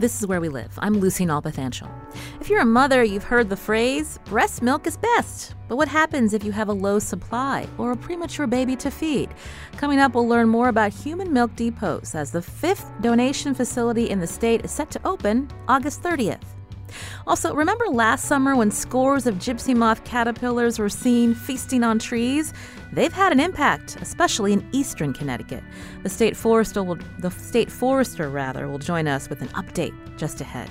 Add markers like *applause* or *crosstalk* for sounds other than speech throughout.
This is where we live. I'm Lucy Nalpathanchel. If you're a mother, you've heard the phrase, breast milk is best. But what happens if you have a low supply or a premature baby to feed? Coming up, we'll learn more about human milk depots as the fifth donation facility in the state is set to open August 30th. Also, remember last summer when scores of gypsy moth caterpillars were seen feasting on trees? They've had an impact, especially in eastern Connecticut. The state forester will, the state forester rather will join us with an update just ahead.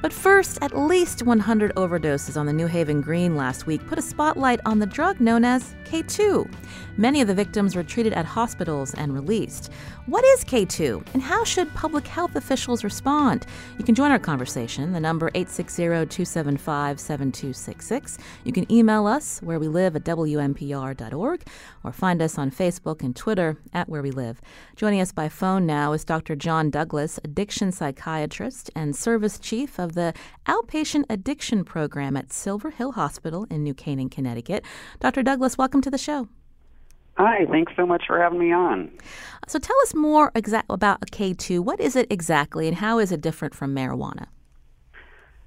But first, at least 100 overdoses on the New Haven Green last week put a spotlight on the drug known as K2. Many of the victims were treated at hospitals and released. What is K2 and how should public health officials respond? You can join our conversation. The number 860-275-7266. You can email us where we live at wnpr.org or find us on Facebook and Twitter at where we live. Joining us by phone now is Dr. John Douglas, addiction psychiatrist and service chief of the outpatient addiction program at Silver Hill Hospital in New Canaan, Connecticut. Dr. Douglas, welcome to the show. Hi, thanks so much for having me on. So tell us more exa- about K2. What is it exactly, and how is it different from marijuana?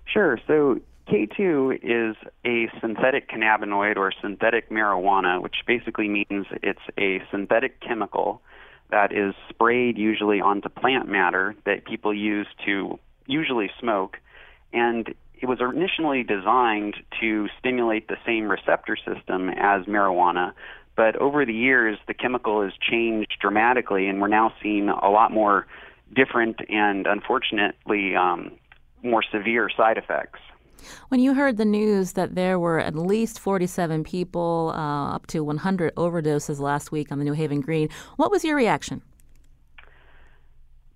Sure. So K2 is a synthetic cannabinoid or synthetic marijuana, which basically means it's a synthetic chemical that is sprayed usually onto plant matter that people use to usually smoke. And it was initially designed to stimulate the same receptor system as marijuana, but over the years, the chemical has changed dramatically, and we're now seeing a lot more different and unfortunately um, more severe side effects. When you heard the news that there were at least 47 people, uh, up to 100 overdoses last week on the New Haven Green, what was your reaction?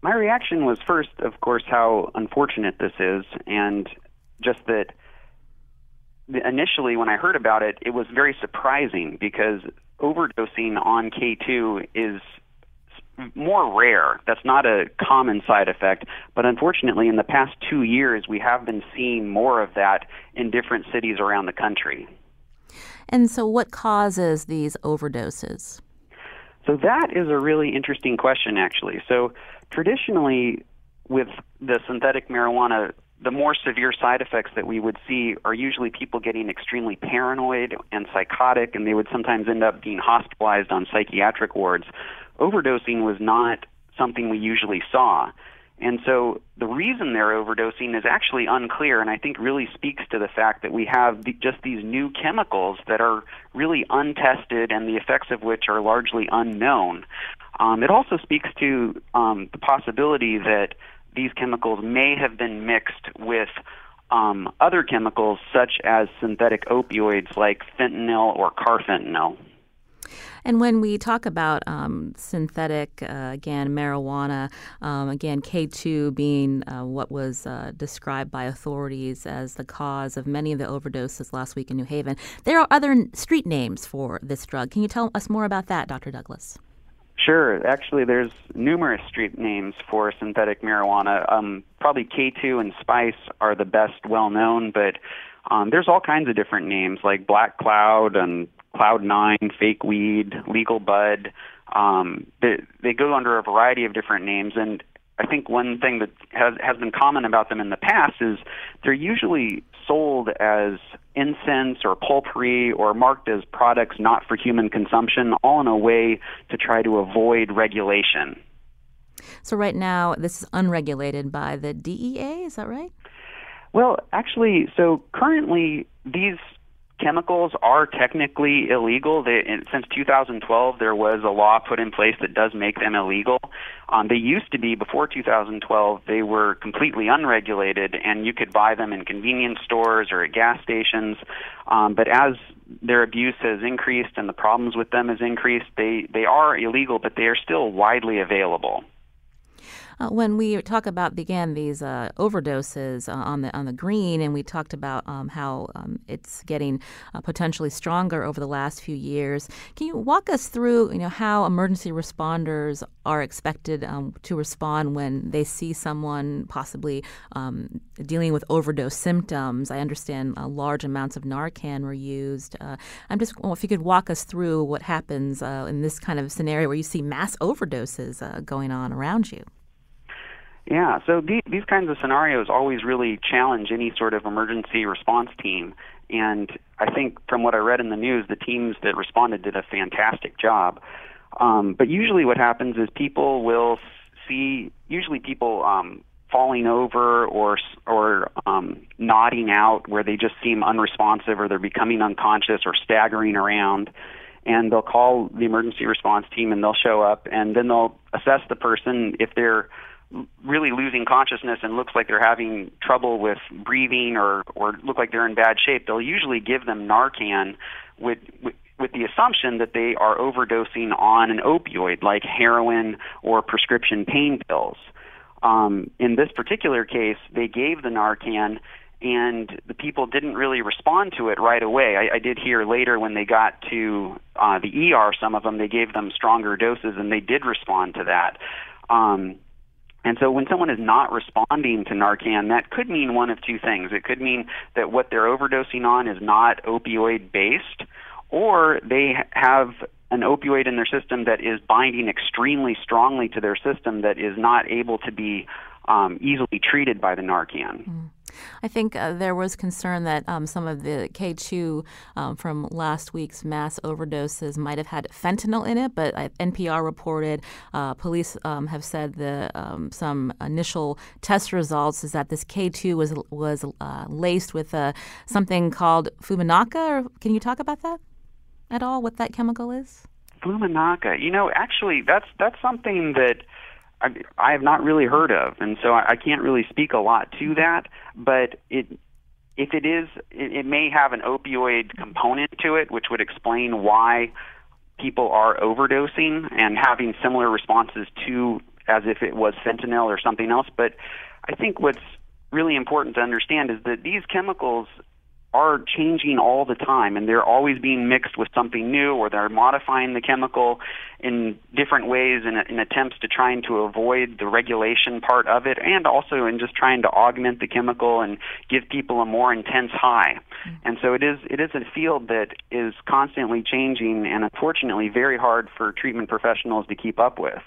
My reaction was first, of course, how unfortunate this is, and just that initially when I heard about it, it was very surprising because overdosing on K2 is more rare. That's not a common side effect, but unfortunately, in the past two years, we have been seeing more of that in different cities around the country. And so, what causes these overdoses? So, that is a really interesting question, actually. So, traditionally, with the synthetic marijuana the more severe side effects that we would see are usually people getting extremely paranoid and psychotic, and they would sometimes end up being hospitalized on psychiatric wards. Overdosing was not something we usually saw. And so the reason they're overdosing is actually unclear, and I think really speaks to the fact that we have just these new chemicals that are really untested and the effects of which are largely unknown. Um, it also speaks to um, the possibility that these chemicals may have been mixed with um, other chemicals such as synthetic opioids like fentanyl or carfentanil. And when we talk about um, synthetic, uh, again, marijuana, um, again, K2 being uh, what was uh, described by authorities as the cause of many of the overdoses last week in New Haven, there are other street names for this drug. Can you tell us more about that, Dr. Douglas? Sure. Actually, there's numerous street names for synthetic marijuana. Um, probably K2 and Spice are the best well known, but um, there's all kinds of different names like Black Cloud and Cloud Nine, Fake Weed, Legal Bud. Um, they, they go under a variety of different names, and I think one thing that has has been common about them in the past is they're usually sold as incense or potpourri or marked as products not for human consumption, all in a way to try to avoid regulation. So right now, this is unregulated by the DEA. Is that right? Well, actually, so currently these chemicals are technically illegal. They, since 2012, there was a law put in place that does make them illegal. Um, they used to be before 2012. They were completely unregulated, and you could buy them in convenience stores or at gas stations. Um, but as their abuse has increased and the problems with them has increased, they they are illegal, but they are still widely available. Uh, when we talk about again these uh, overdoses uh, on the on the green, and we talked about um, how um, it's getting uh, potentially stronger over the last few years, can you walk us through you know how emergency responders are expected um, to respond when they see someone possibly um, dealing with overdose symptoms? I understand uh, large amounts of Narcan were used. Uh, I'm just well, if you could walk us through what happens in this kind of scenario where you see mass overdoses going on around you. Yeah, so these, these kinds of scenarios always really challenge any sort of emergency response team. And I think from what I read in the news, the teams that responded did a fantastic job. Um, but usually what happens is people will see, usually people um, falling over or or um, nodding out where they just seem unresponsive or they're becoming unconscious or staggering around and they'll call the emergency response team and they'll show up and then they'll assess the person if they're really losing consciousness and looks like they're having trouble with breathing or or look like they're in bad shape they'll usually give them Narcan with, with with the assumption that they are overdosing on an opioid like heroin or prescription pain pills. Um, in this particular case, they gave the Narcan and the people didn't really respond to it right away. I, I did hear later when they got to uh, the ER, some of them they gave them stronger doses, and they did respond to that. Um, and so when someone is not responding to Narcan, that could mean one of two things. It could mean that what they're overdosing on is not opioid based, or they have an opioid in their system that is binding extremely strongly to their system that is not able to be um, easily treated by the Narcan. Mm. I think uh, there was concern that um, some of the K2 um, from last week's mass overdoses might have had fentanyl in it, but uh, NPR reported uh, police um, have said the um, some initial test results is that this K2 was was uh, laced with uh, something called Fumanaca. Or can you talk about that at all? What that chemical is? Fumanaca. You know, actually, that's that's something that I, I have not really heard of, and so I, I can't really speak a lot to that. But it, if it is, it, it may have an opioid component to it, which would explain why people are overdosing and having similar responses to as if it was fentanyl or something else. But I think what's really important to understand is that these chemicals are changing all the time and they're always being mixed with something new or they're modifying the chemical in different ways in, in attempts to trying to avoid the regulation part of it and also in just trying to augment the chemical and give people a more intense high. Mm-hmm. And so it is it is a field that is constantly changing and unfortunately very hard for treatment professionals to keep up with.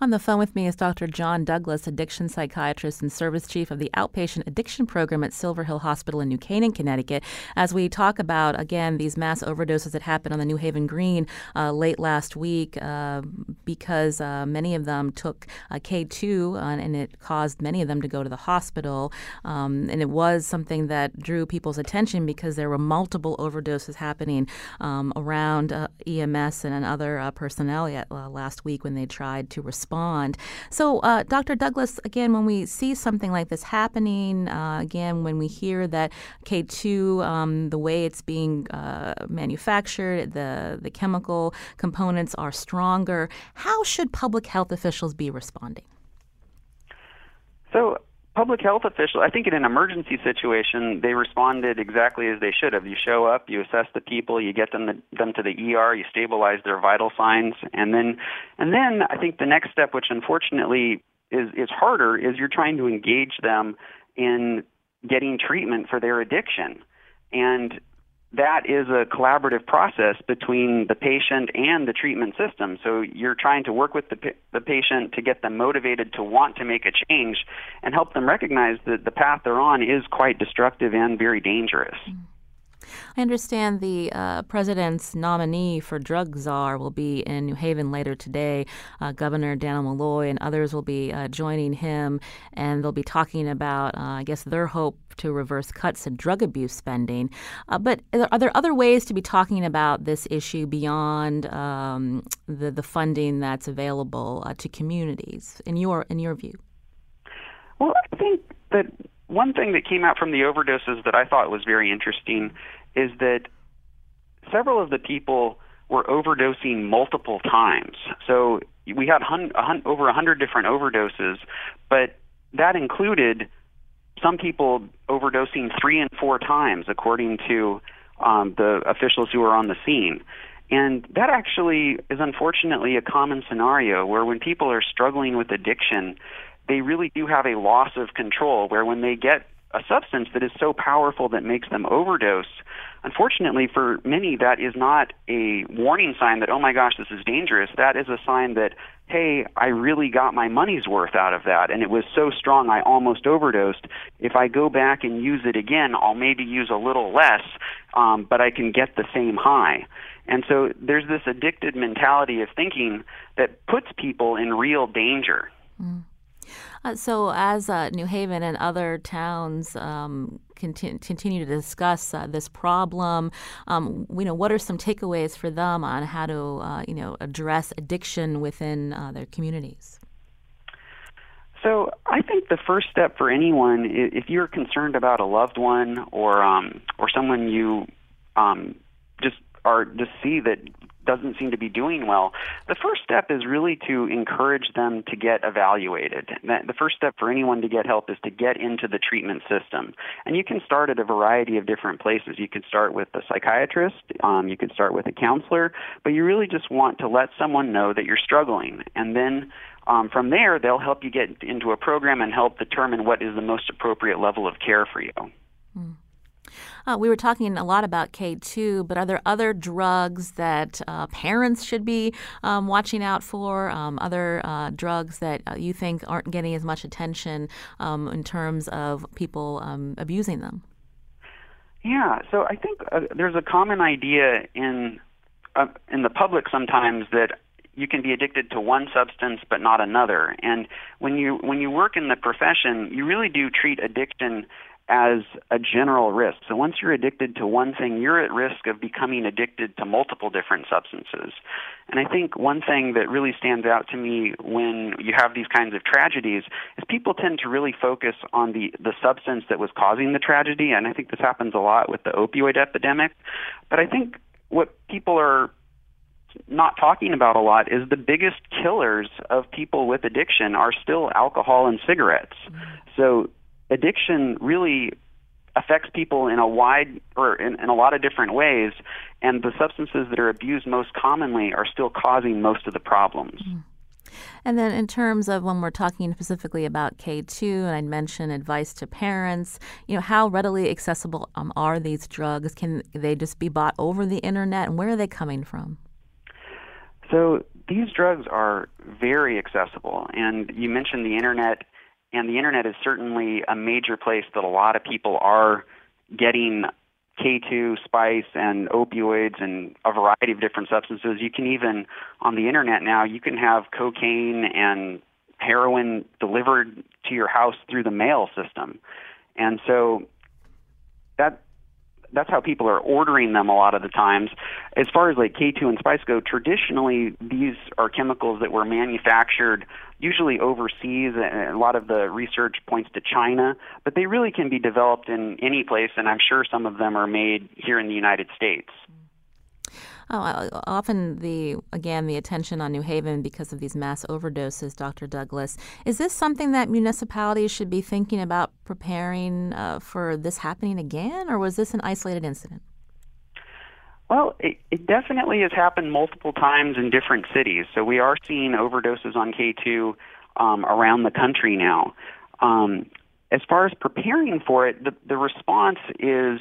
On the phone with me is Dr. John Douglas, addiction psychiatrist and service chief of the outpatient addiction program at Silver Hill Hospital in New Canaan, Connecticut, as we talk about, again, these mass overdoses that happened on the New Haven Green uh, late last week uh, because uh, many of them took K2 uh, and it caused many of them to go to the hospital. Um, and it was something that drew people's attention because there were multiple overdoses happening um, around uh, EMS and other uh, personnel yet, last week when they tried to respond respond. So, uh, Dr. Douglas, again, when we see something like this happening, uh, again, when we hear that K2, um, the way it's being uh, manufactured, the, the chemical components are stronger, how should public health officials be responding? So, public health officials, I think in an emergency situation, they responded exactly as they should have. You show up, you assess the people, you get them the, them to the ER, you stabilize their vital signs, and then and then I think the next step, which unfortunately is is harder, is you're trying to engage them in getting treatment for their addiction. And that is a collaborative process between the patient and the treatment system. So you're trying to work with the, the patient to get them motivated to want to make a change and help them recognize that the path they're on is quite destructive and very dangerous. Mm-hmm. I understand the uh, president's nominee for drug czar will be in New Haven later today. Uh, Governor Dannel Malloy and others will be uh, joining him, and they'll be talking about, uh, I guess, their hope to reverse cuts in drug abuse spending. Uh, but are there other ways to be talking about this issue beyond um, the the funding that's available uh, to communities? In your in your view? Well, I think that one thing that came out from the overdoses that I thought was very interesting is that several of the people were overdosing multiple times. So we had hun- hun- over 100 different overdoses, but that included some people overdosing three and four times, according to um, the officials who were on the scene. And that actually is unfortunately a common scenario where when people are struggling with addiction, they really do have a loss of control where when they get a substance that is so powerful that makes them overdose, unfortunately for many that is not a warning sign that oh my gosh this is dangerous. That is a sign that hey, I really got my money's worth out of that and it was so strong I almost overdosed. If I go back and use it again, I'll maybe use a little less, um, but I can get the same high. And so there's this addicted mentality of thinking that puts people in real danger. Mm. Uh, so, as uh, New Haven and other towns um, continue, continue to discuss uh, this problem, um, you know, what are some takeaways for them on how to, uh, you know, address addiction within uh, their communities? So, I think the first step for anyone, if you're concerned about a loved one or um, or someone you um, just are just see that doesn't seem to be doing well, the first step is really to encourage them to get evaluated. The first step for anyone to get help is to get into the treatment system. And you can start at a variety of different places. You can start with a psychiatrist, um, you can start with a counselor, but you really just want to let someone know that you're struggling. And then um, from there, they'll help you get into a program and help determine what is the most appropriate level of care for you. Mm. Uh, we were talking a lot about K2, but are there other drugs that uh, parents should be um, watching out for? Um, other uh, drugs that uh, you think aren't getting as much attention um, in terms of people um, abusing them? Yeah, so I think uh, there's a common idea in uh, in the public sometimes that you can be addicted to one substance but not another. And when you when you work in the profession, you really do treat addiction as a general risk. So once you're addicted to one thing, you're at risk of becoming addicted to multiple different substances. And I think one thing that really stands out to me when you have these kinds of tragedies is people tend to really focus on the, the substance that was causing the tragedy. And I think this happens a lot with the opioid epidemic. But I think what people are not talking about a lot is the biggest killers of people with addiction are still alcohol and cigarettes. Mm-hmm. So addiction really affects people in a wide or in, in, a lot of different ways, and the substances that are abused most commonly are still causing most of the problems. Mm. And then, in terms of when we're talking specifically about K2, and I'd mentioned advice to parents, you know, how readily accessible um, are these drugs? Can they just be bought over the internet, and where are they coming from? So, these drugs are very accessible, and you mentioned the internet and the internet is certainly a major place that a lot of people are getting K2, spice, and opioids, and a variety of different substances. You can even, on the internet now, you can have cocaine and heroin delivered to your house through the mail system. And so that that's how people are ordering them a lot of the times. As far as like K2 and spice go, traditionally these are chemicals that were manufactured usually overseas. And a lot of the research points to China, but they really can be developed in any place, and I'm sure some of them are made here in the United States. Oh, often the again the attention on New Haven because of these mass overdoses, Dr. Douglas. Is this something that municipalities should be thinking about preparing uh, for this happening again, or was this an isolated incident? Well, it, it definitely has happened multiple times in different cities. So we are seeing overdoses on K2 um, around the country now. Um, as far as preparing for it, the, the response is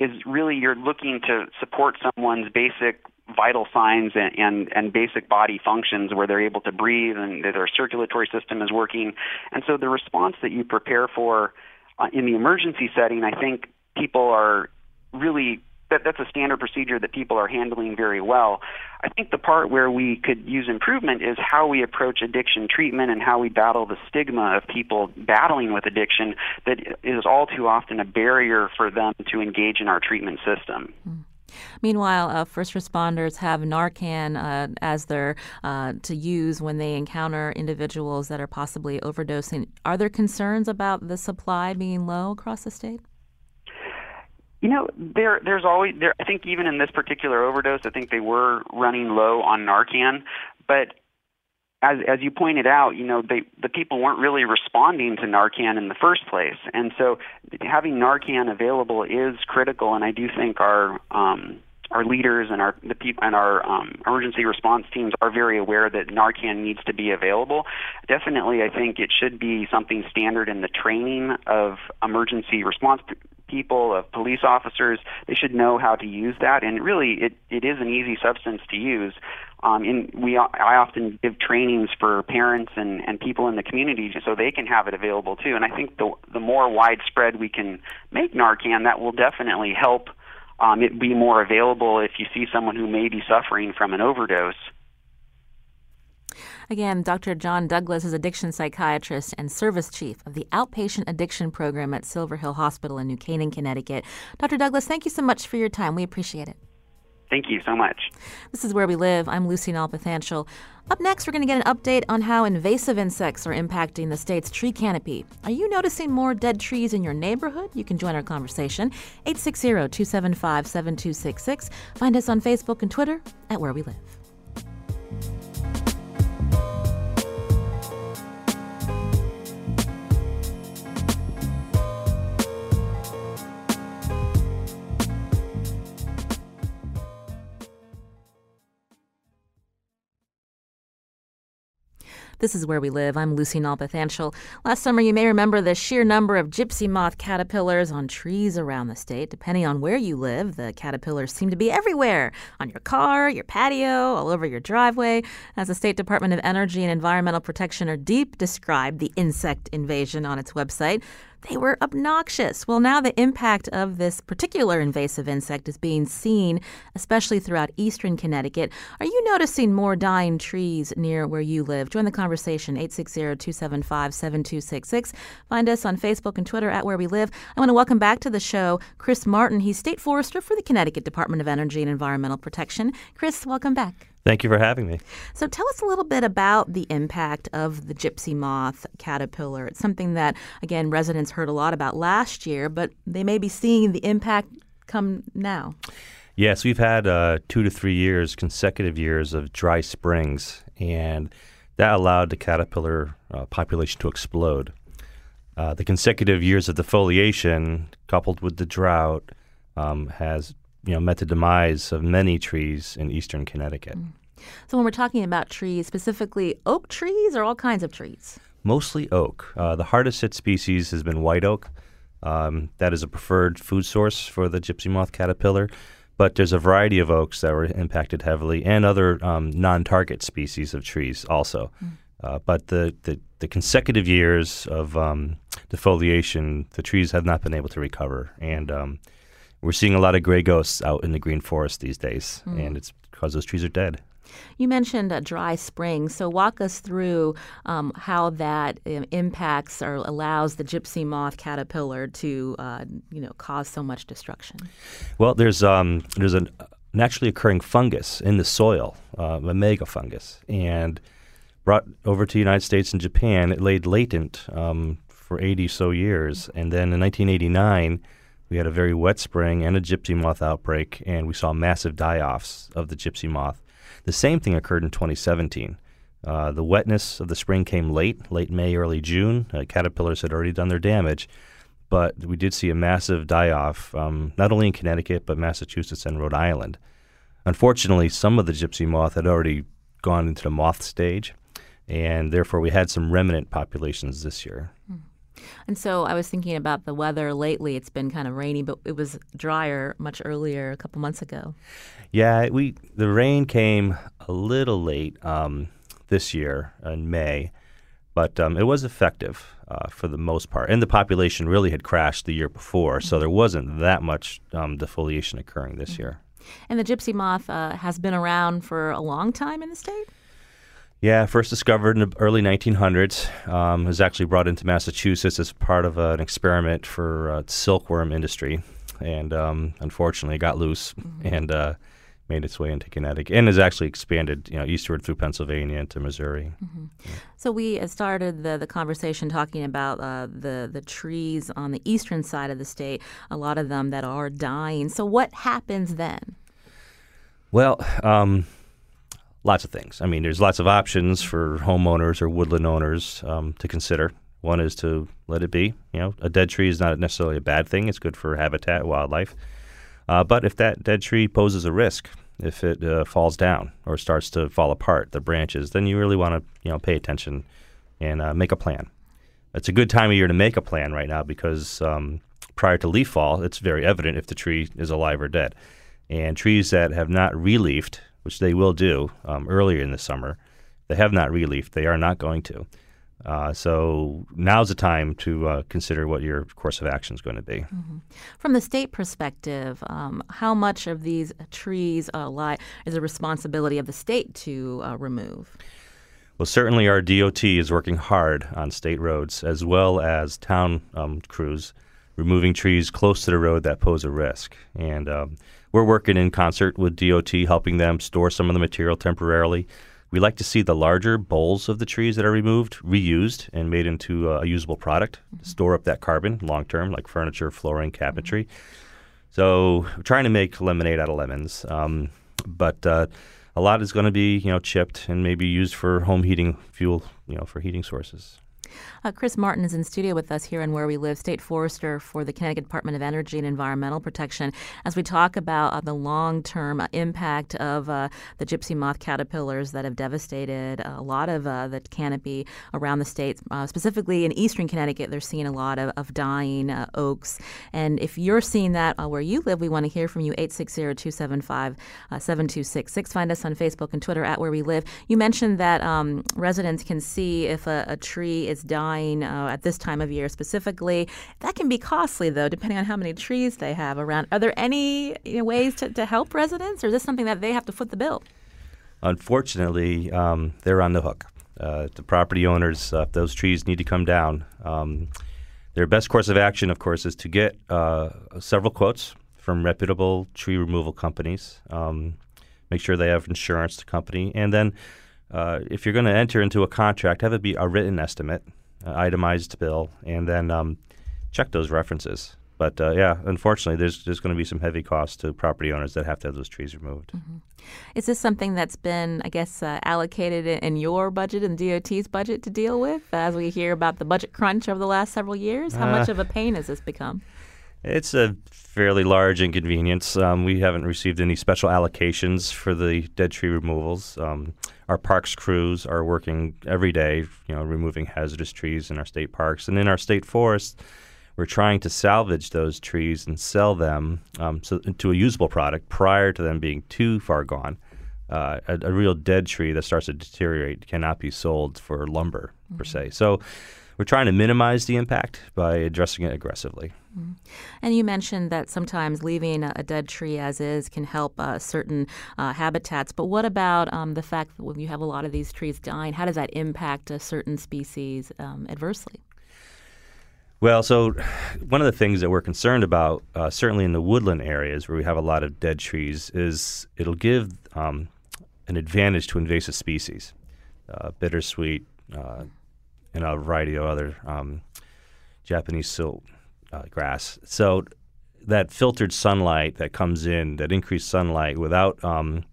is really you're looking to support someone's basic vital signs and, and, and basic body functions where they're able to breathe and their circulatory system is working. And so the response that you prepare for uh, in the emergency setting, I think people are really that that's a standard procedure that people are handling very well. I think the part where we could use improvement is how we approach addiction treatment and how we battle the stigma of people battling with addiction that is all too often a barrier for them to engage in our treatment system. Mm. Meanwhile, uh, first responders have Narcan uh, as their uh, to use when they encounter individuals that are possibly overdosing. Are there concerns about the supply being low across the state? You know, there there's always there. I think even in this particular overdose, I think they were running low on Narcan, but as as you pointed out, you know, they the people weren't really responding to Narcan in the first place, and so having Narcan available is critical. And I do think our um, our leaders and our the people and our um, emergency response teams are very aware that Narcan needs to be available. Definitely, I think it should be something standard in the training of emergency response people, of police officers. They should know how to use that, and really, it it is an easy substance to use. Um, in we, I often give trainings for parents and, and people in the community so they can have it available too. And I think the the more widespread we can make Narcan, that will definitely help um, it be more available if you see someone who may be suffering from an overdose. Again, Dr. John Douglas is addiction psychiatrist and service chief of the outpatient addiction program at Silver Hill Hospital in New Canaan, Connecticut. Dr. Douglas, thank you so much for your time. We appreciate it. Thank you so much. This is Where We Live. I'm Lucy Nalpathanchel. Up next, we're going to get an update on how invasive insects are impacting the state's tree canopy. Are you noticing more dead trees in your neighborhood? You can join our conversation. 860 275 7266. Find us on Facebook and Twitter at Where We Live. This is Where We Live. I'm Lucy Nalpathanchel. Last summer, you may remember the sheer number of gypsy moth caterpillars on trees around the state. Depending on where you live, the caterpillars seem to be everywhere on your car, your patio, all over your driveway. As the State Department of Energy and Environmental Protection, or DEEP, described the insect invasion on its website, they were obnoxious. Well, now the impact of this particular invasive insect is being seen, especially throughout eastern Connecticut. Are you noticing more dying trees near where you live? Join the conversation, 860-275-7266. Find us on Facebook and Twitter at Where We Live. I want to welcome back to the show Chris Martin. He's State Forester for the Connecticut Department of Energy and Environmental Protection. Chris, welcome back. Thank you for having me. So, tell us a little bit about the impact of the gypsy moth caterpillar. It's something that, again, residents heard a lot about last year, but they may be seeing the impact come now. Yes, we've had uh, two to three years, consecutive years of dry springs, and that allowed the caterpillar uh, population to explode. Uh, the consecutive years of defoliation, coupled with the drought, um, has you know met the demise of many trees in eastern Connecticut. Mm. So when we're talking about trees, specifically oak trees or all kinds of trees? Mostly oak. Uh, the hardest hit species has been white oak. Um, that is a preferred food source for the gypsy moth caterpillar. But there's a variety of oaks that were impacted heavily, and other um, non-target species of trees also. Mm. Uh, but the, the, the, consecutive years of um, defoliation, the trees have not been able to recover, and um, we're seeing a lot of gray ghosts out in the green forest these days, mm. and it's because those trees are dead. You mentioned a dry spring, so walk us through um, how that um, impacts or allows the gypsy moth caterpillar to, uh, you know, cause so much destruction. Well, there's um, there's a naturally occurring fungus in the soil, uh, a maimaiga fungus, and brought over to the United States and Japan. It laid latent um, for 80 so years, and then in 1989 we had a very wet spring and a gypsy moth outbreak, and we saw massive die offs of the gypsy moth. The same thing occurred in 2017. Uh, the wetness of the spring came late, late May, early June. Uh, caterpillars had already done their damage, but we did see a massive die off, um, not only in Connecticut, but Massachusetts and Rhode Island. Unfortunately, some of the gypsy moth had already gone into the moth stage, and therefore we had some remnant populations this year. Mm. And so I was thinking about the weather lately. It's been kind of rainy, but it was drier much earlier, a couple months ago. Yeah, we the rain came a little late um, this year in May, but um, it was effective uh, for the most part. And the population really had crashed the year before, so there wasn't that much um, defoliation occurring this mm-hmm. year. And the gypsy moth uh, has been around for a long time in the state? Yeah, first discovered in the early 1900s. Um, was actually brought into Massachusetts as part of an experiment for uh, silkworm industry, and um, unfortunately got loose mm-hmm. and uh, made its way into Connecticut, and has actually expanded, you know, eastward through Pennsylvania into Missouri. Mm-hmm. Yeah. So we started the, the conversation talking about uh, the the trees on the eastern side of the state. A lot of them that are dying. So what happens then? Well. Um, lots of things. I mean, there's lots of options for homeowners or woodland owners um, to consider. One is to let it be. You know, a dead tree is not necessarily a bad thing. It's good for habitat, wildlife. Uh, but if that dead tree poses a risk, if it uh, falls down or starts to fall apart, the branches, then you really want to you know pay attention and uh, make a plan. It's a good time of year to make a plan right now because um, prior to leaf fall, it's very evident if the tree is alive or dead. And trees that have not releafed, which they will do um, earlier in the summer, they have not releafed. They are not going to. Uh, so now's the time to uh, consider what your course of action is going to be. Mm-hmm. From the state perspective, um, how much of these trees uh, lie is a responsibility of the state to uh, remove? Well, certainly our DOT is working hard on state roads as well as town um, crews, removing trees close to the road that pose a risk. And um, we're working in concert with DOT, helping them store some of the material temporarily we like to see the larger boles of the trees that are removed reused and made into a usable product, mm-hmm. store up that carbon long term, like furniture, flooring, cabinetry. So we're trying to make lemonade out of lemons. Um, but uh, a lot is going to be, you know, chipped and maybe used for home heating fuel, you know, for heating sources. Uh, Chris Martin is in studio with us here in Where We Live, State Forester for the Connecticut Department of Energy and Environmental Protection, as we talk about uh, the long term uh, impact of uh, the gypsy moth caterpillars that have devastated a lot of uh, the canopy around the state. Uh, specifically in eastern Connecticut, they're seeing a lot of, of dying oaks. And if you're seeing that where you live, we want to hear from you 860 275 7266. Find us on Facebook and Twitter at Where We Live. You mentioned that um, residents can see if a, a tree is is dying uh, at this time of year specifically. That can be costly, though, depending on how many trees they have around. Are there any you know, ways to, to help residents, or is this something that they have to foot the bill? Unfortunately, um, they're on the hook. Uh, the property owners, uh, those trees need to come down. Um, their best course of action, of course, is to get uh, several quotes from reputable tree removal companies. Um, make sure they have insurance, the company, and then uh, if you're going to enter into a contract, have it be a written estimate, itemized bill, and then um, check those references. But uh, yeah, unfortunately, there's there's going to be some heavy costs to property owners that have to have those trees removed. Mm-hmm. Is this something that's been, I guess, uh, allocated in your budget and DOT's budget to deal with? As we hear about the budget crunch over the last several years, how much uh, of a pain has this become? It's a fairly large inconvenience. Um, we haven't received any special allocations for the dead tree removals. Um, our parks crews are working every day, you know, removing hazardous trees in our state parks and in our state forests. We're trying to salvage those trees and sell them um, so, to a usable product prior to them being too far gone. Uh, a, a, real dead tree that starts to deteriorate cannot be sold for lumber mm-hmm. per se. So we're trying to minimize the impact by addressing it aggressively. Mm-hmm. And you mentioned that sometimes leaving a, dead tree as is can help uh, certain uh, habitats. But what about um, the fact that when you have a lot of these trees dying, how does that impact a certain species um, adversely? Well, so one of the things that we're concerned about, uh, certainly in the woodland areas where we have a lot of dead trees, is it'll give um, an advantage to invasive species, uh, bittersweet, uh, and a variety of other um, Japanese stilt uh, grass. So that filtered sunlight that comes in, that increased sunlight, without um,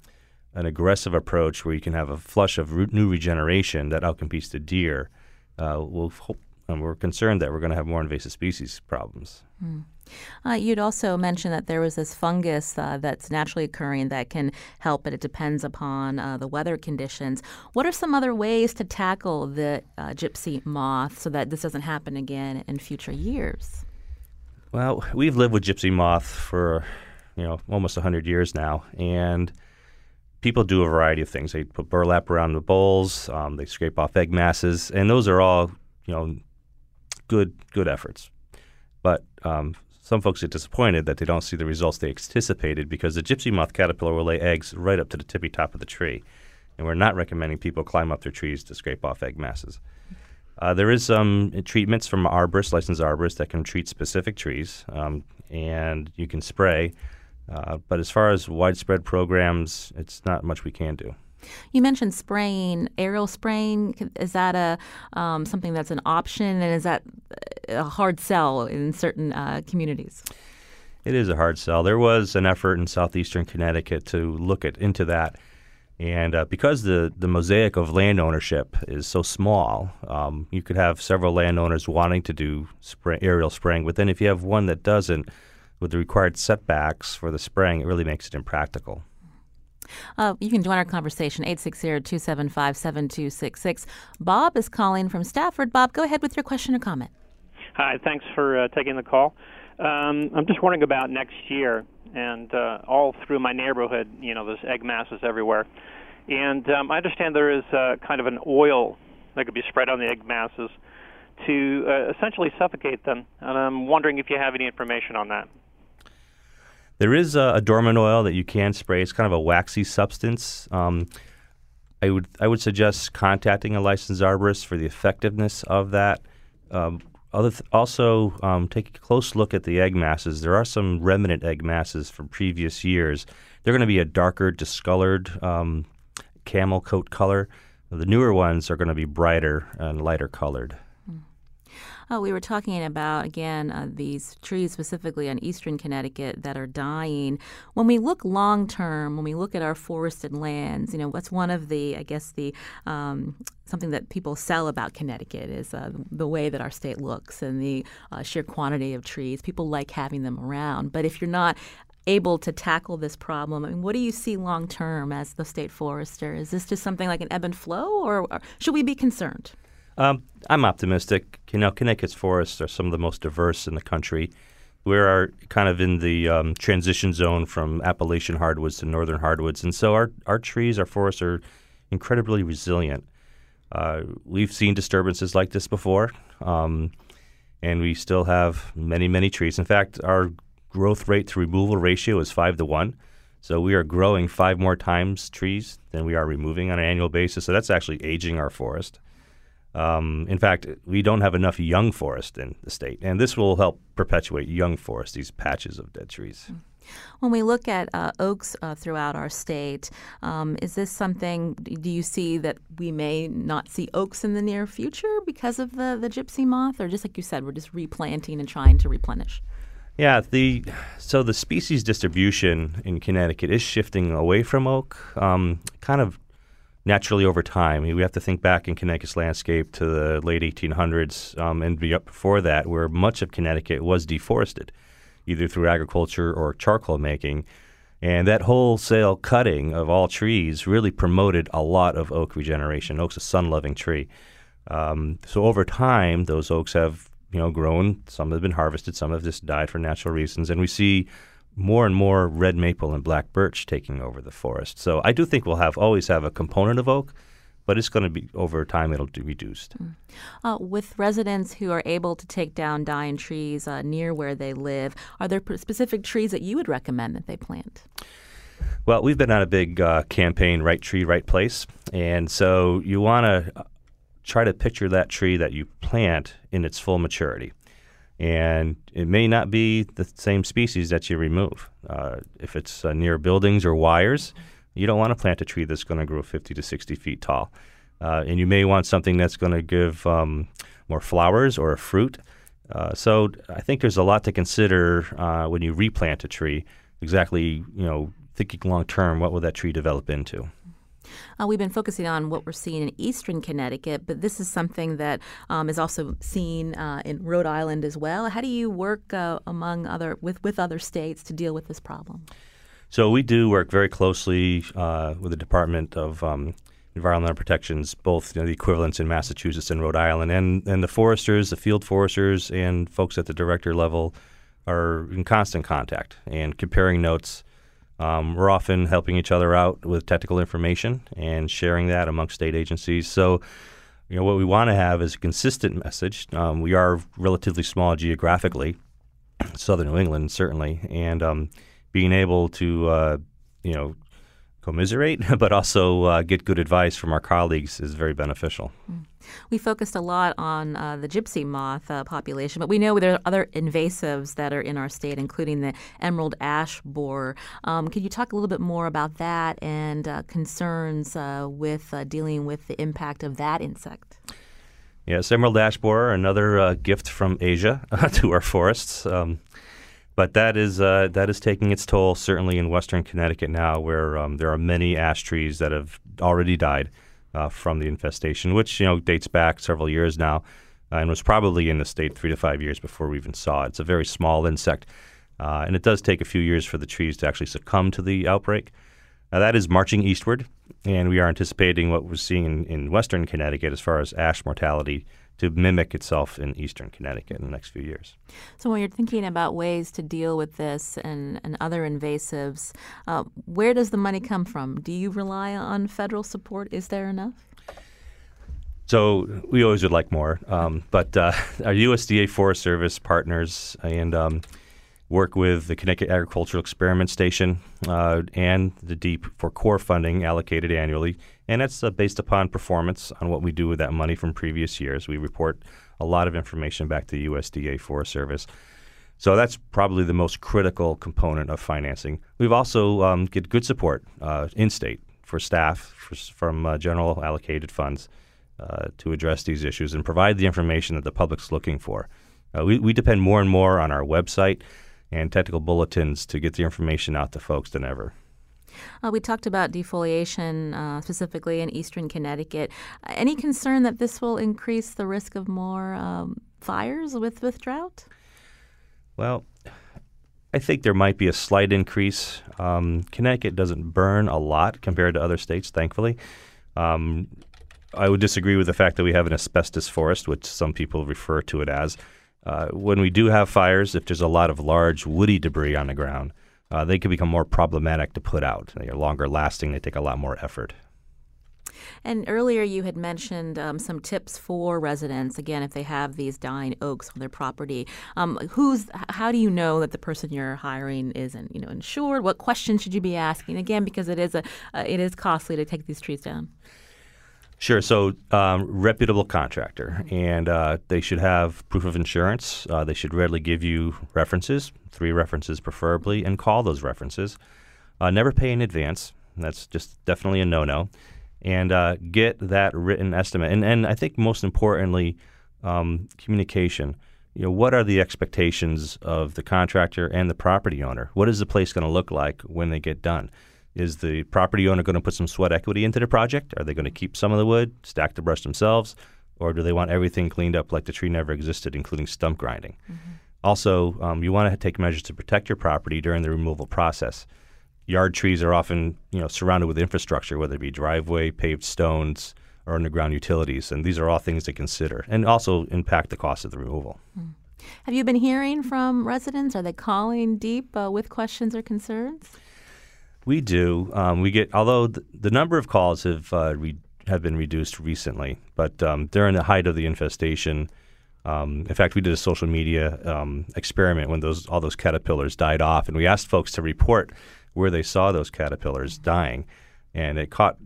an aggressive approach where you can have a flush of new regeneration that outcompetes the deer, uh, will hope, and we're concerned that we're going to have more invasive species problems. Mm. Uh, you'd also mentioned that there was this fungus uh, that's naturally occurring that can help, but it depends upon uh, the weather conditions. What are some other ways to tackle the uh, gypsy moth so that this doesn't happen again in future years? Well, we've lived with gypsy moth for you know almost 100 years now, and people do a variety of things. They put burlap around the boles, um, they scrape off egg masses, and those are all you know good good efforts. But um, some folks get disappointed that they don't see the results they anticipated because the gypsy moth caterpillar will lay eggs right up to the tippy top of the tree. And we're not recommending people climb up their trees to scrape off egg masses. Uh, there is some treatments from arborists, licensed arborists, that can treat specific trees, um, and you can spray. Uh, but as far as widespread programs, it's not much we can do. You mentioned spraying, aerial spraying. Is that a um, something that's an option, and is that a hard sell in certain uh, communities? It is a hard sell. There was an effort in southeastern Connecticut to look at into that. And uh, because the, the mosaic of land ownership is so small, um, you could have several landowners wanting to do spray, aerial spraying. But then if you have one that doesn't, with the required setbacks for the spraying, it really makes it impractical. Uh, you can join our conversation, 860-275-7266. Bob is calling from Stafford. Bob, go ahead with your question or comment. Hi, thanks for uh, taking the call. Um, I'm just wondering about next year and uh, all through my neighborhood, you know, there's egg masses everywhere. And um, I understand there is uh, kind of an oil that could be spread on the egg masses to uh, essentially suffocate them. And I'm wondering if you have any information on that. There is a, a dormant oil that you can spray. It's kind of a waxy substance. Um, I would I would suggest contacting a licensed arborist for the effectiveness of that. Um, th- also, um, take a close look at the egg masses. There are some remnant egg masses from previous years. They're going to be a darker, discolored um, camel coat color. The newer ones are going to be brighter and lighter colored. Oh, we were talking about, again, uh, these trees specifically on eastern Connecticut that are dying. When we look long term, when we look at our forested lands, you know, what's one of the, I guess, the um, something that people sell about Connecticut is uh, the way that our state looks and the uh, sheer quantity of trees. People like having them around. But if you're not able to tackle this problem? I mean, what do you see long term as the state forester? Is this just something like an ebb and flow, or, or should we be concerned? Um, I'm optimistic. You know, Connecticut's forests are some of the most diverse in the country. We're kind of in the um, transition zone from Appalachian hardwoods to northern hardwoods, and so our our trees, our forests are incredibly resilient. Uh, we've seen disturbances like this before, um, and we still have many, many trees. In fact, our growth rate to removal ratio is five to one. So we are growing five more times trees than we are removing on an annual basis. So that's actually aging our forest. Um, in fact, we don't have enough young forest in the state, and this will help perpetuate young forest, these patches of dead trees. When we look at uh, oaks uh, throughout our state, um, is this something, do you see that we may not see oaks in the near future because of the, the gypsy moth? Or just like you said, we're just replanting and trying to replenish? Yeah, the so the species distribution in Connecticut is shifting away from oak, um, kind of naturally over time. we have to think back in Connecticut's landscape to the late 1800s um, and before that, where much of Connecticut was deforested, either through agriculture or charcoal making. And that wholesale cutting of all trees really promoted a lot of oak regeneration. Oak's a sun-loving tree. Um, so over time, those oaks have you know grown. Some have been harvested. Some have just died for natural reasons. And we see more and more red maple and black birch taking over the forest. So I do think we'll have always have a component of oak, but it's going to be over time it'll be reduced. Mm. Uh, with residents who are able to take down dying trees uh, near where they live, are there specific trees that you would recommend that they plant? Well, we've been on a big uh, campaign, right tree, right place, and so you want to uh, try to picture that tree that you plant in its full maturity and it may not be the same species that you remove. Uh, if it's uh, near buildings or wires, you don't want to plant a tree that's going to grow 50 to 60 feet tall. Uh, and you may want something that's going to give um, more flowers or a fruit. Uh, so I think there's a lot to consider uh, when you replant a tree. Exactly, you know, thinking long term, what will that tree develop into? Uh, we've been focusing on what we're seeing in eastern Connecticut, but this is something that um, is also seen uh, in Rhode Island as well. How do you work uh, among other with with other states to deal with this problem? So we do work very closely uh, with the Department of um, Environmental Protections, both you know, the equivalents in Massachusetts and Rhode Island, and and the foresters, the field foresters, and folks at the director level are in constant contact and comparing notes um, we're often helping each other out with technical information and sharing that amongst state agencies. So, you know, what we want to have is a consistent message. Um, we are relatively small geographically, *clears throat* southern New England certainly, and um, being able to, uh, you know, commiserate, *laughs* but also uh, get good advice from our colleagues is very beneficial. Mm. We focused a lot on uh, the gypsy moth uh, population, but we know there are other invasives that are in our state, including the emerald ash borer. Um, could you talk a little bit more about that and uh, concerns uh, with uh, dealing with the impact of that insect? Yes, emerald ash borer, another uh, gift from Asia *laughs* to our forests. Um, But that is uh, that is taking its toll, certainly in western Connecticut now, where um, there are many ash trees that have already died uh, from the infestation, which you know dates back several years now, uh, and was probably in the state three to five years before we even saw it. It's a very small insect, uh, and it does take a few years for the trees to actually succumb to the outbreak. Now, that is marching eastward, and we are anticipating what we're seeing in, in western Connecticut as far as ash mortality to mimic itself in eastern Connecticut in the next few years. So, when you're thinking about ways to deal with this and, and other invasives, uh, where does the money come from? Do you rely on federal support? Is there enough? So we always would like more, um, but uh, *laughs* our USDA Forest Service partners and um, work with the Connecticut Agricultural Experiment Station uh, and the DEEP for core funding allocated annually. And that's uh, based upon performance on what we do with that money from previous years. We report a lot of information back to the USDA Forest Service. So that's probably the most critical component of financing. We've also um, get good support uh, in state for staff for, from uh, general allocated funds uh, to address these issues and provide the information that the public's looking for. Uh, we, we depend more and more on our website and technical bulletins to get the information out to folks than ever. Uh, we talked about defoliation uh, specifically in eastern Connecticut. Any concern that this will increase the risk of more um, fires with, with drought? Well, I think there might be a slight increase. Um, Connecticut doesn't burn a lot compared to other states, thankfully. Um, I would disagree with the fact that we have an asbestos forest, which some people refer to it as. Uh, when we do have fires, if there's a lot of large woody debris on the ground, uh, they can become more problematic to put out. They are longer lasting. They take a lot more effort. And earlier you had mentioned um, some tips for residents. Again, if they have these dying oaks on their property, um, who's how do you know that the person you're hiring isn't you know insured? What questions should you be asking? Again, because it is a uh, it is costly to take these trees down. Sure. So, um, reputable contractor, and uh, they should have proof of insurance. Uh, they should readily give you references, three references preferably, and call those references. Uh, never pay in advance. That's just definitely a no-no. And uh, get that written estimate. And and I think most importantly, um, communication. You know, what are the expectations of the contractor and the property owner? What is the place going to look like when they get done? Is the property owner going to put some sweat equity into the project? Are they going to keep some of the wood, stack the brush themselves, or do they want everything cleaned up like the tree never existed, including stump grinding? Mm-hmm. Also, um, you want to take measures to protect your property during the removal process. Yard trees are often, you know, surrounded with infrastructure, whether it be driveway, paved stones, or underground utilities, and these are all things to consider, and also impact the cost of the removal. Mm. Have you been hearing from residents? Are they calling deep uh, with questions or concerns? We do. Um, we get, although the, the, number of calls have uh, re, have been reduced recently, but um, during the height of the infestation, um, in fact, we did a social media um, experiment when those all those caterpillars died off, and we asked folks to report where they saw those caterpillars dying, and it caught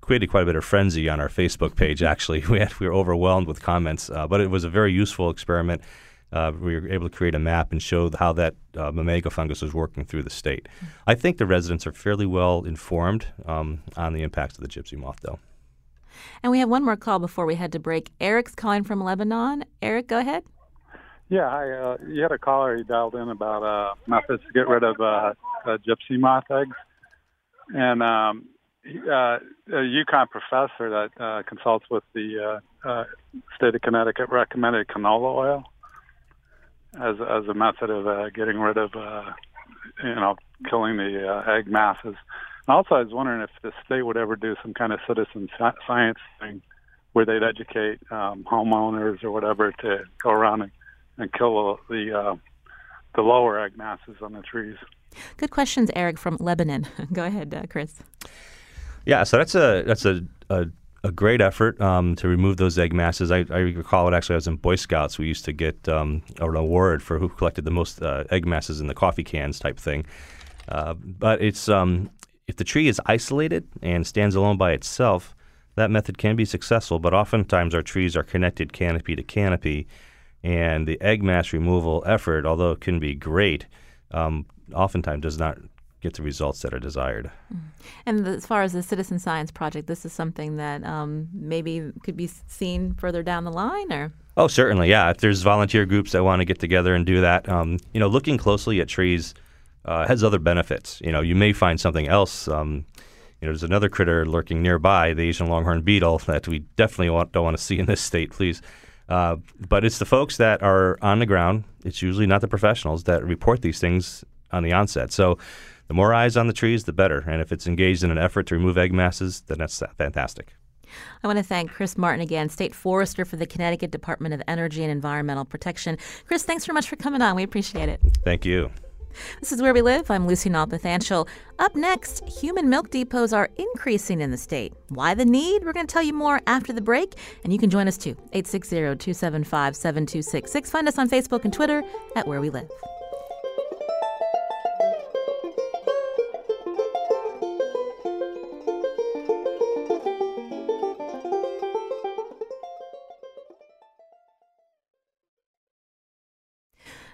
created quite a bit of frenzy on our Facebook page. Actually, *laughs* we had, we were overwhelmed with comments, uh, but it was a very useful experiment uh, we were able to create a map and show how that uh, fungus was working through the state. I think the residents are fairly well informed um, on the impacts of the gypsy moth, though. And we have one more call before we head to break. Eric's calling from Lebanon. Eric, go ahead. Yeah, hi. Uh, you had a caller who dialed in about uh, methods to get rid of uh, uh, gypsy moth eggs, and um, uh, a UConn professor that uh, consults with the uh, uh, state of Connecticut recommended canola oil as as a method of uh, getting rid of uh, you know killing the uh, egg masses. And also, I was wondering if the state would ever do some kind of citizen science thing where they'd educate um, homeowners or whatever to go around and, and kill the uh, the lower egg masses on the trees. Good questions, Eric from Lebanon. *laughs* go ahead, uh, Chris. Yeah, so that's a that's a, a a great effort um, to remove those egg masses. I, I, recall it actually. I was in Boy Scouts. We used to get um, an award for who collected the most uh, egg masses in the coffee cans type thing. Uh, but it's um, if the tree is isolated and stands alone by itself, that method can be successful. But oftentimes our trees are connected canopy to canopy, and the egg mass removal effort, although it can be great, um, oftentimes does not get the results that are desired. Mm. And as far as the citizen science project, this is something that um, maybe could be seen further down the line, or Oh, certainly, yeah. If there's volunteer groups that want to get together and do that, um, you know, looking closely at trees uh, has other benefits. You know, you may find something else. Um, you know, there's another critter lurking nearby, the Asian longhorn beetle, that we definitely want, don't want to see in this state, please. Uh, but it's the folks that are on the ground. It's usually not the professionals that report these things on the onset. So the more eyes on the trees, the better. And if it's engaged in an effort to remove egg masses, then that's fantastic. I want to thank Chris Martin again, State Forester for the Connecticut Department of Energy and Environmental Protection. Chris, thanks so much for coming on. We appreciate it. Thank you. This is Where We Live. I'm Lucy Nalpathanchil. Up next, human milk depots are increasing in the state. Why the need? We're going to tell you more after the break, and you can join us too. 860 275 7266. Find us on Facebook and Twitter at Where We Live.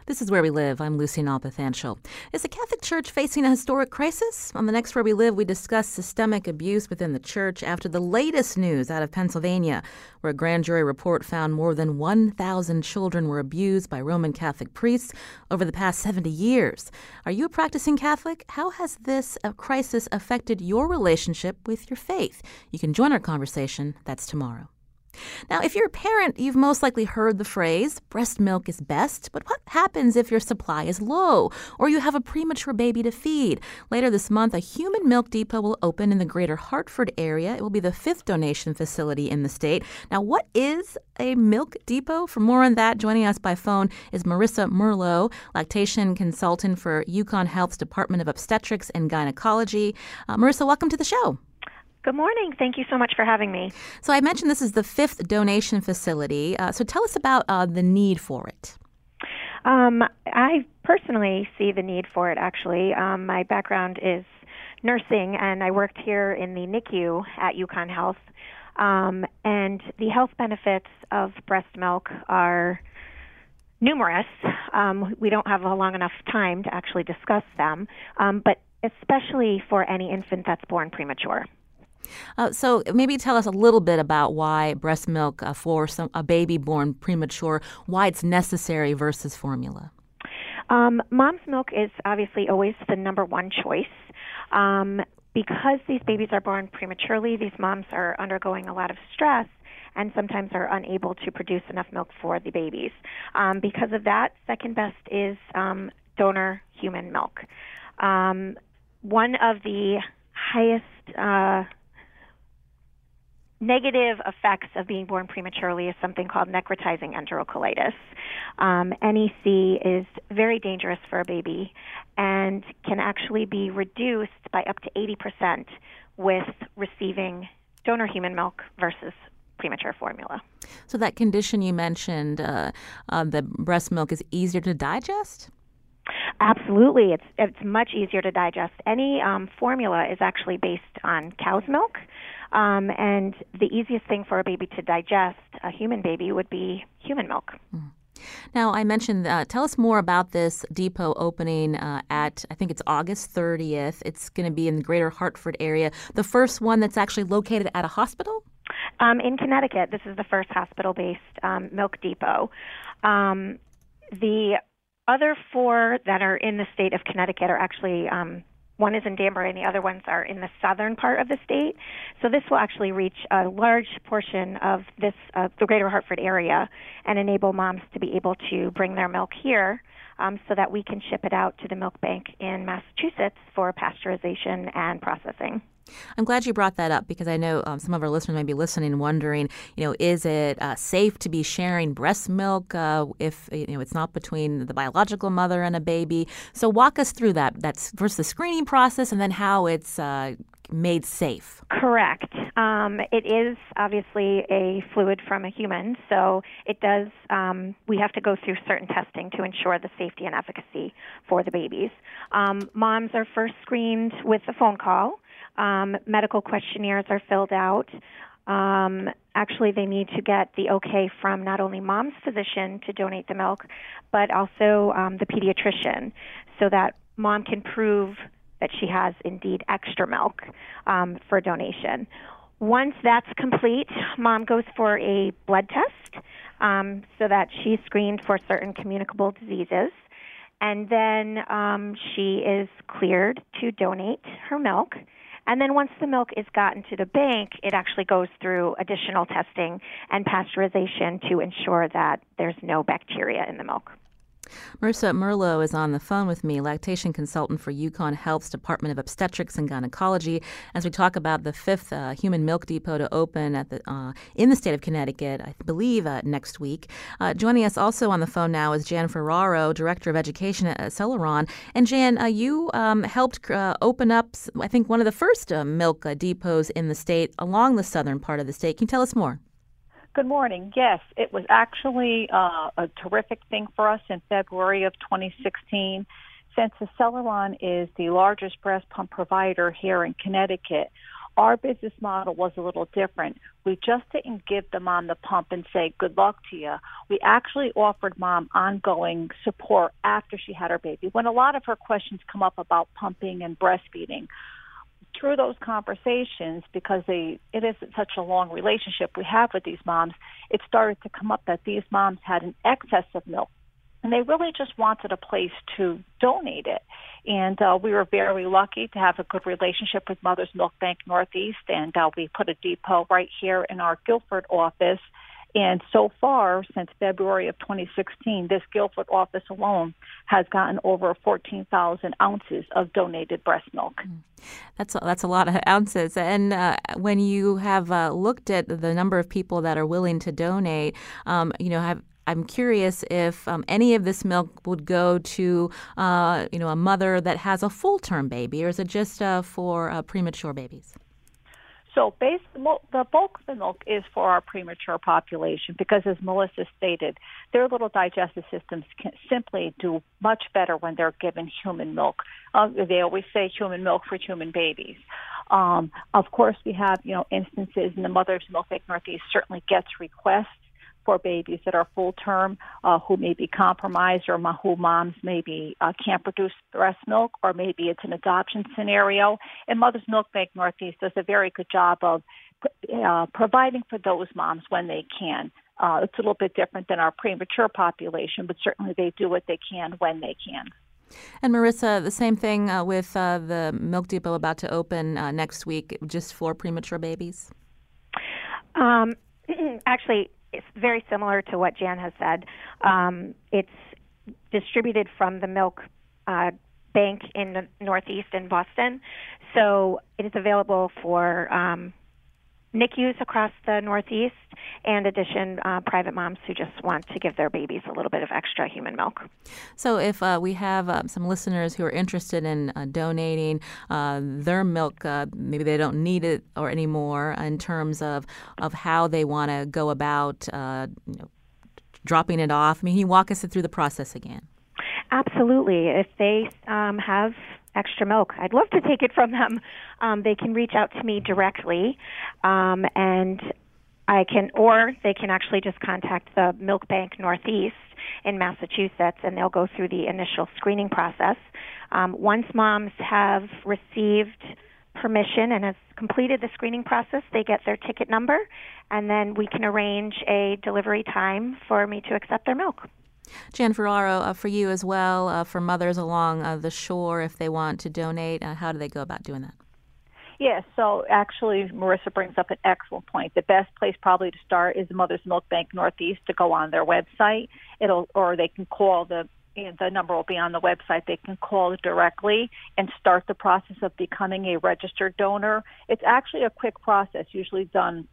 This is Where We Live. I'm Lucy Nalpathanchil. Is the Catholic Church facing a historic crisis? On the next Where We Live, we discuss systemic abuse within the church after the latest news out of Pennsylvania, where a grand jury report found more than 1,000 children were abused by Roman Catholic priests over the past 70 years. Are you a practicing Catholic? How has this uh, crisis affected your relationship with your faith? You can join our conversation. That's tomorrow. Now, if you're a parent, you've most likely heard the phrase, breast milk is best, but what happens if your supply is low or you have a premature baby to feed? Later this month, a human milk depot will open in the greater Hartford area. It will be the fifth donation facility in the state. Now, what is a milk depot? For more on that, joining us by phone is Marissa Merlo, lactation consultant for UConn Health's Department of Obstetrics and Gynecology. Uh, Marissa, welcome to the show. Good morning. Thank you so much for having me. So, I mentioned this is the fifth donation facility. Uh, so, tell us about uh, the need for it. Um, I personally see the need for it, actually. Um, my background is nursing, and I worked here in the NICU at UConn Health. Um, and the health benefits of breast milk are numerous. Um, we don't have a long enough time to actually discuss them, um, but especially for any infant that's born premature. Uh, so maybe tell us a little bit about why breast milk uh, for some, a baby born premature, why it's necessary versus formula. Um, mom's milk is obviously always the number one choice. Um, because these babies are born prematurely, these moms are undergoing a lot of stress and sometimes are unable to produce enough milk for the babies. Um, because of that, second best is um, donor human milk. Um, one of the highest uh, negative effects of being born prematurely is something called necrotizing enterocolitis. Um, NEC is very dangerous for a baby and can actually be reduced by up to 80% with receiving donor human milk versus premature formula. So, that condition you mentioned, uh, uh, the breast milk is easier to digest? Absolutely, it's it's much easier to digest. Any um, formula is actually based on cow's milk, um, and the easiest thing for a baby to digest, a human baby, would be human milk. Mm. Now, I mentioned, uh, tell us more about this depot opening uh, at, I think it's August 30th. It's going to be in the greater Hartford area. The first one that's actually located at a hospital? Um, in Connecticut, this is the first hospital based um, milk depot. Um, the other four that are in the state of Connecticut are actually um, one is in Danbury and the other ones are in the southern part of the state. So this will actually reach a large portion of this uh, the greater Hartford area and enable moms to be able to bring their milk here um, so that we can ship it out to the milk bank in Massachusetts for pasteurization and processing. I'm glad you brought that up because I know um, some of our listeners may be listening, wondering, you know, is it uh, safe to be sharing breast milk uh, if you know it's not between the biological mother and a baby? So walk us through that. That's first the screening process, and then how it's uh, made safe. Correct. Um, it is obviously a fluid from a human, so it does. Um, we have to go through certain testing to ensure the safety and efficacy for the babies. Um, moms are first screened with a phone call. Um, medical questionnaires are filled out. Um, actually, they need to get the okay from not only mom's physician to donate the milk, but also um, the pediatrician, so that mom can prove that she has indeed extra milk um, for donation. once that's complete, mom goes for a blood test um, so that she's screened for certain communicable diseases. And then um, she is cleared to donate her milk. And then once the milk is gotten to the bank, it actually goes through additional testing and pasteurization to ensure that there's no bacteria in the milk. Marissa Merlo is on the phone with me, lactation consultant for UConn Health's Department of Obstetrics and Gynecology, as we talk about the fifth uh, human milk depot to open at the uh, in the state of Connecticut, I believe uh, next week. Uh, joining us also on the phone now is Jan Ferraro, Director of Education at Celeron. And Jan, uh, you um, helped uh, open up, I think, one of the first milk depots in the state along the southern part of the state. Can you tell us more? Good morning. Yes, it was actually uh, a terrific thing for us in February of 2016. Since Acceleron is the largest breast pump provider here in Connecticut, our business model was a little different. We just didn't give the mom the pump and say, good luck to you. We actually offered mom ongoing support after she had her baby. When a lot of her questions come up about pumping and breastfeeding, through those conversations, because they it is such a long relationship we have with these moms, it started to come up that these moms had an excess of milk, and they really just wanted a place to donate it. And uh, we were very lucky to have a good relationship with Mother's Milk Bank Northeast, and uh, we put a depot right here in our Guilford office and so far, since February of 2016, this Guilford office alone has gotten over 14,000 ounces of donated breast milk. Mm. That's a, that's a lot of ounces. And uh, when you have uh, looked at the number of people that are willing to donate, um, you know, have I'm curious if um, any of this milk would go to, uh, you know, a mother that has a full-term baby, or is it just uh, for uh, premature babies? So base, the bulk of the milk is for our premature population because, as Melissa stated, their little digestive systems can simply do much better when they're given human milk. Uh, they always say human milk for human babies. Um, of course, we have you know instances, and the Mother's Milk Northeast certainly gets requests for babies that are full term uh, who may be compromised or who moms maybe uh, can't produce breast milk or maybe it's an adoption scenario. And Mother's Milk Bank Northeast does a very good job of uh, providing for those moms when they can. Uh, it's a little bit different than our premature population, but certainly they do what they can when they can. And Marissa, the same thing uh, with uh, the Milk Depot about to open uh, next week, just for premature babies? Um, *clears throat* actually, it's very similar to what Jan has said. Um, it's distributed from the milk uh, bank in the Northeast in Boston, so it is available for um, NICUs across the Northeast, and addition uh, private moms who just want to give their babies a little bit of extra human milk. So, if uh, we have uh, some listeners who are interested in uh, donating uh, their milk, uh, maybe they don't need it or anymore, in terms of of how they want to go about, you know, dropping it off. I mean, can you walk us through the process again? Absolutely. If they um, have extra milk. I'd love to take it from them. Um, they can reach out to me directly, um, and I can, or they can actually just contact the Milk Bank Northeast in Massachusetts, and they'll go through the initial screening process. Um, once moms have received permission and have completed the screening process, they get their ticket number, and then we can arrange a delivery time for me to accept their milk. Jan Ferraro, uh, for you as well, uh, for mothers along uh, the shore, if they want to donate, uh, how do they go about doing that? Yes, so actually, Marissa brings up an excellent point. The best place probably to start is the Mother's Milk Bank Northeast to go on their website. It'll, or they can call the the number will be on the website. They can call directly and start the process of becoming a registered donor. It's actually a quick process, usually done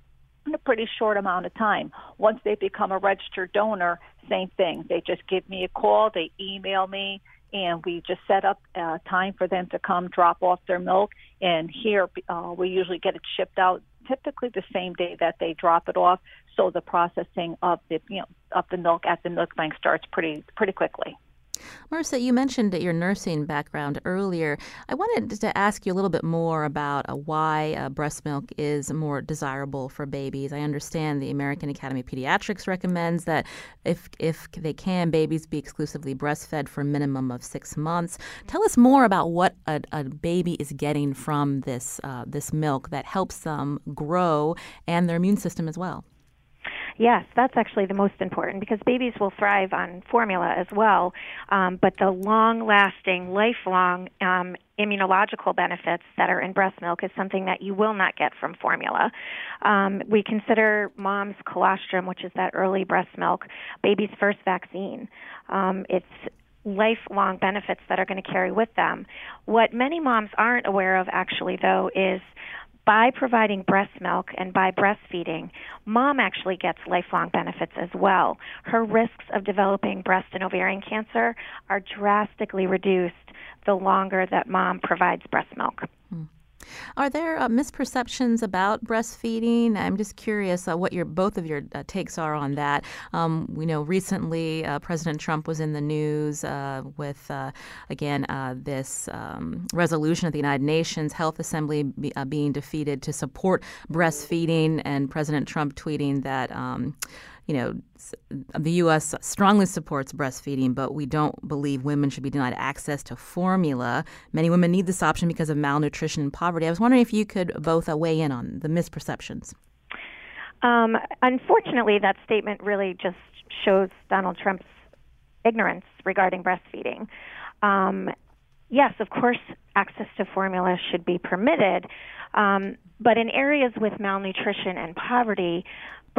in a pretty short amount of time. Once they become a registered donor, same thing. They just give me a call, they email me, and we just set up uh, time for them to come drop off their milk. And here, uh, we usually get it shipped out typically the same day that they drop it off. So the processing of the you know of the milk at the milk bank starts pretty pretty quickly. Marissa, you mentioned your nursing background earlier. I wanted to ask you a little bit more about uh, why uh, breast milk is more desirable for babies. I understand the American Academy of Pediatrics recommends that if if they can, babies be exclusively breastfed for a minimum of six months. Tell us more about what a, a baby is getting from this uh, this milk that helps them grow and their immune system as well. Yes, that's actually the most important because babies will thrive on formula as well. Um, but the long lasting, lifelong um, immunological benefits that are in breast milk is something that you will not get from formula. Um, we consider mom's colostrum, which is that early breast milk, baby's first vaccine. Um, it's lifelong benefits that are going to carry with them. What many moms aren't aware of, actually, though, is by providing breast milk and by breastfeeding, mom actually gets lifelong benefits as well. Her risks of developing breast and ovarian cancer are drastically reduced the longer that mom provides breast milk. Are there uh, misperceptions about breastfeeding? I'm just curious uh, what your both of your uh, takes are on that. Um, we know recently uh, President Trump was in the news uh, with uh, again this um, resolution of the United Nations Health Assembly be, being defeated to support breastfeeding, and President Trump tweeting that. Um, you know, the U.S. strongly supports breastfeeding, but we don't believe women should be denied access to formula. Many women need this option because of malnutrition and poverty. I was wondering if you could both uh, weigh in on the misperceptions. Um, unfortunately, that statement really just shows Donald Trump's ignorance regarding breastfeeding. Um, yes, of course, access to formula should be permitted, um, but in areas with malnutrition and poverty,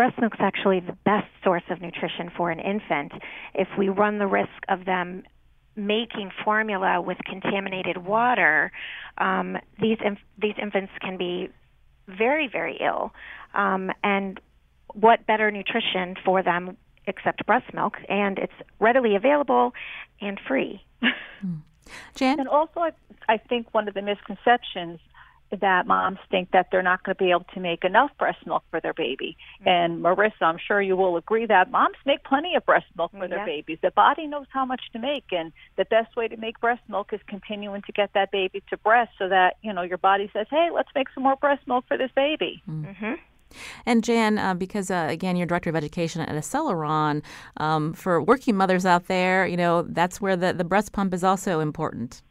breast milk is actually the best source of nutrition for an infant. If we run the risk of them making formula with contaminated water, um, these inf- these infants can be very very ill. Um, and what better nutrition for them except breast milk? And it's readily available and free. Hmm. Jan, and also I, I think one of the misconceptions that moms think that they're not going to be able to make enough breast milk for their baby. Mm-hmm. And Marissa, I'm sure you will agree that moms make plenty of breast milk for their babies. The body knows how much to make, and the best way to make breast milk is continuing to get that baby to breast so that, you know, your body says, hey, let's make some more breast milk for this baby. Mm-hmm. And Jan, uh, because uh, again, you're director of education at Acceleron, um, for working mothers out there, you know, that's where the, the breast pump is also important.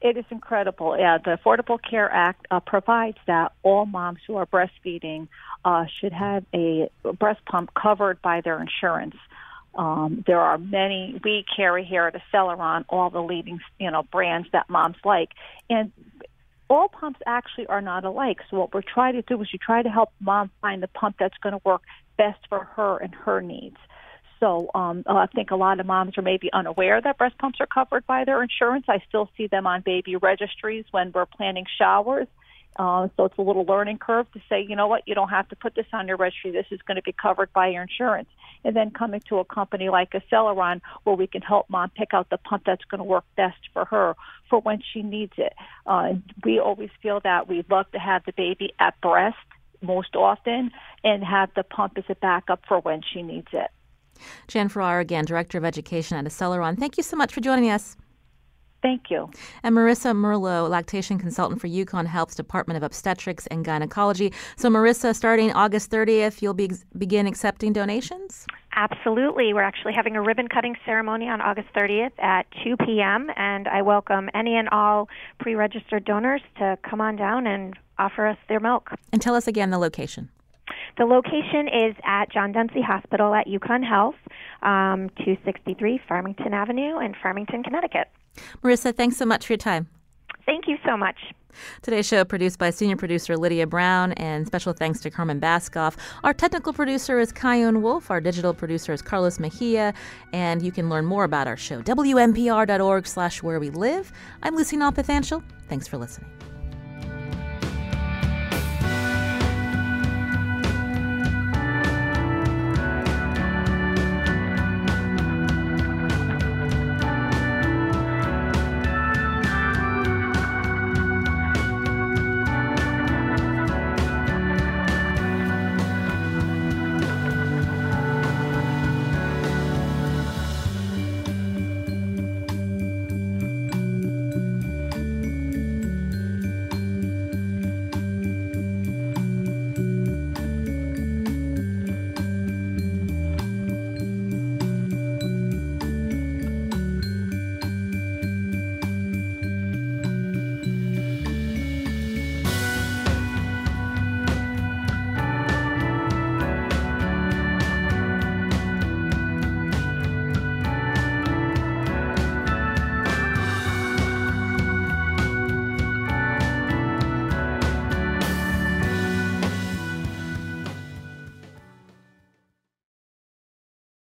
It is incredible. Yeah, the Affordable Care Act uh, provides that all moms who are breastfeeding uh, should have a breast pump covered by their insurance. Um, there are many. We carry here at Acceleron all the leading, you know, brands that moms like, and all pumps actually are not alike. So what we're trying to do is you try to help mom find the pump that's going to work best for her and her needs. So um, I think a lot of moms are maybe unaware that breast pumps are covered by their insurance. I still see them on baby registries when we're planning showers. Uh, so it's a little learning curve to say, you know what, you don't have to put this on your registry. This is going to be covered by your insurance. And then coming to a company like Acceleron where we can help mom pick out the pump that's going to work best for her for when she needs it. Uh, we always feel that we'd love to have the baby at breast most often and have the pump as a backup for when she needs it. Jan Farrar, again, Director of Education at Acceleron. Thank you so much for joining us. Thank you. And Marissa Merlo, lactation consultant for UConn Health's Department of Obstetrics and Gynecology. So, Marissa, starting August 30th, you'll be, begin accepting donations? Absolutely. We're actually having a ribbon cutting ceremony on August 30th at 2 p.m., and I welcome any and all pre registered donors to come on down and offer us their milk. And tell us again the location. The location is at John Dempsey Hospital at UConn Health, um, 263 Farmington Avenue in Farmington, Connecticut. Marissa, thanks so much for your time. Thank you so much. Today's show produced by senior producer Lydia Brown and special thanks to Carmen Baskauf. Our technical producer is Kyone Wolf. Our digital producer is Carlos Mejia. And you can learn more about our show, wnpr.org slash where we live. I'm Lucy Nalpathanchil. Thanks for listening.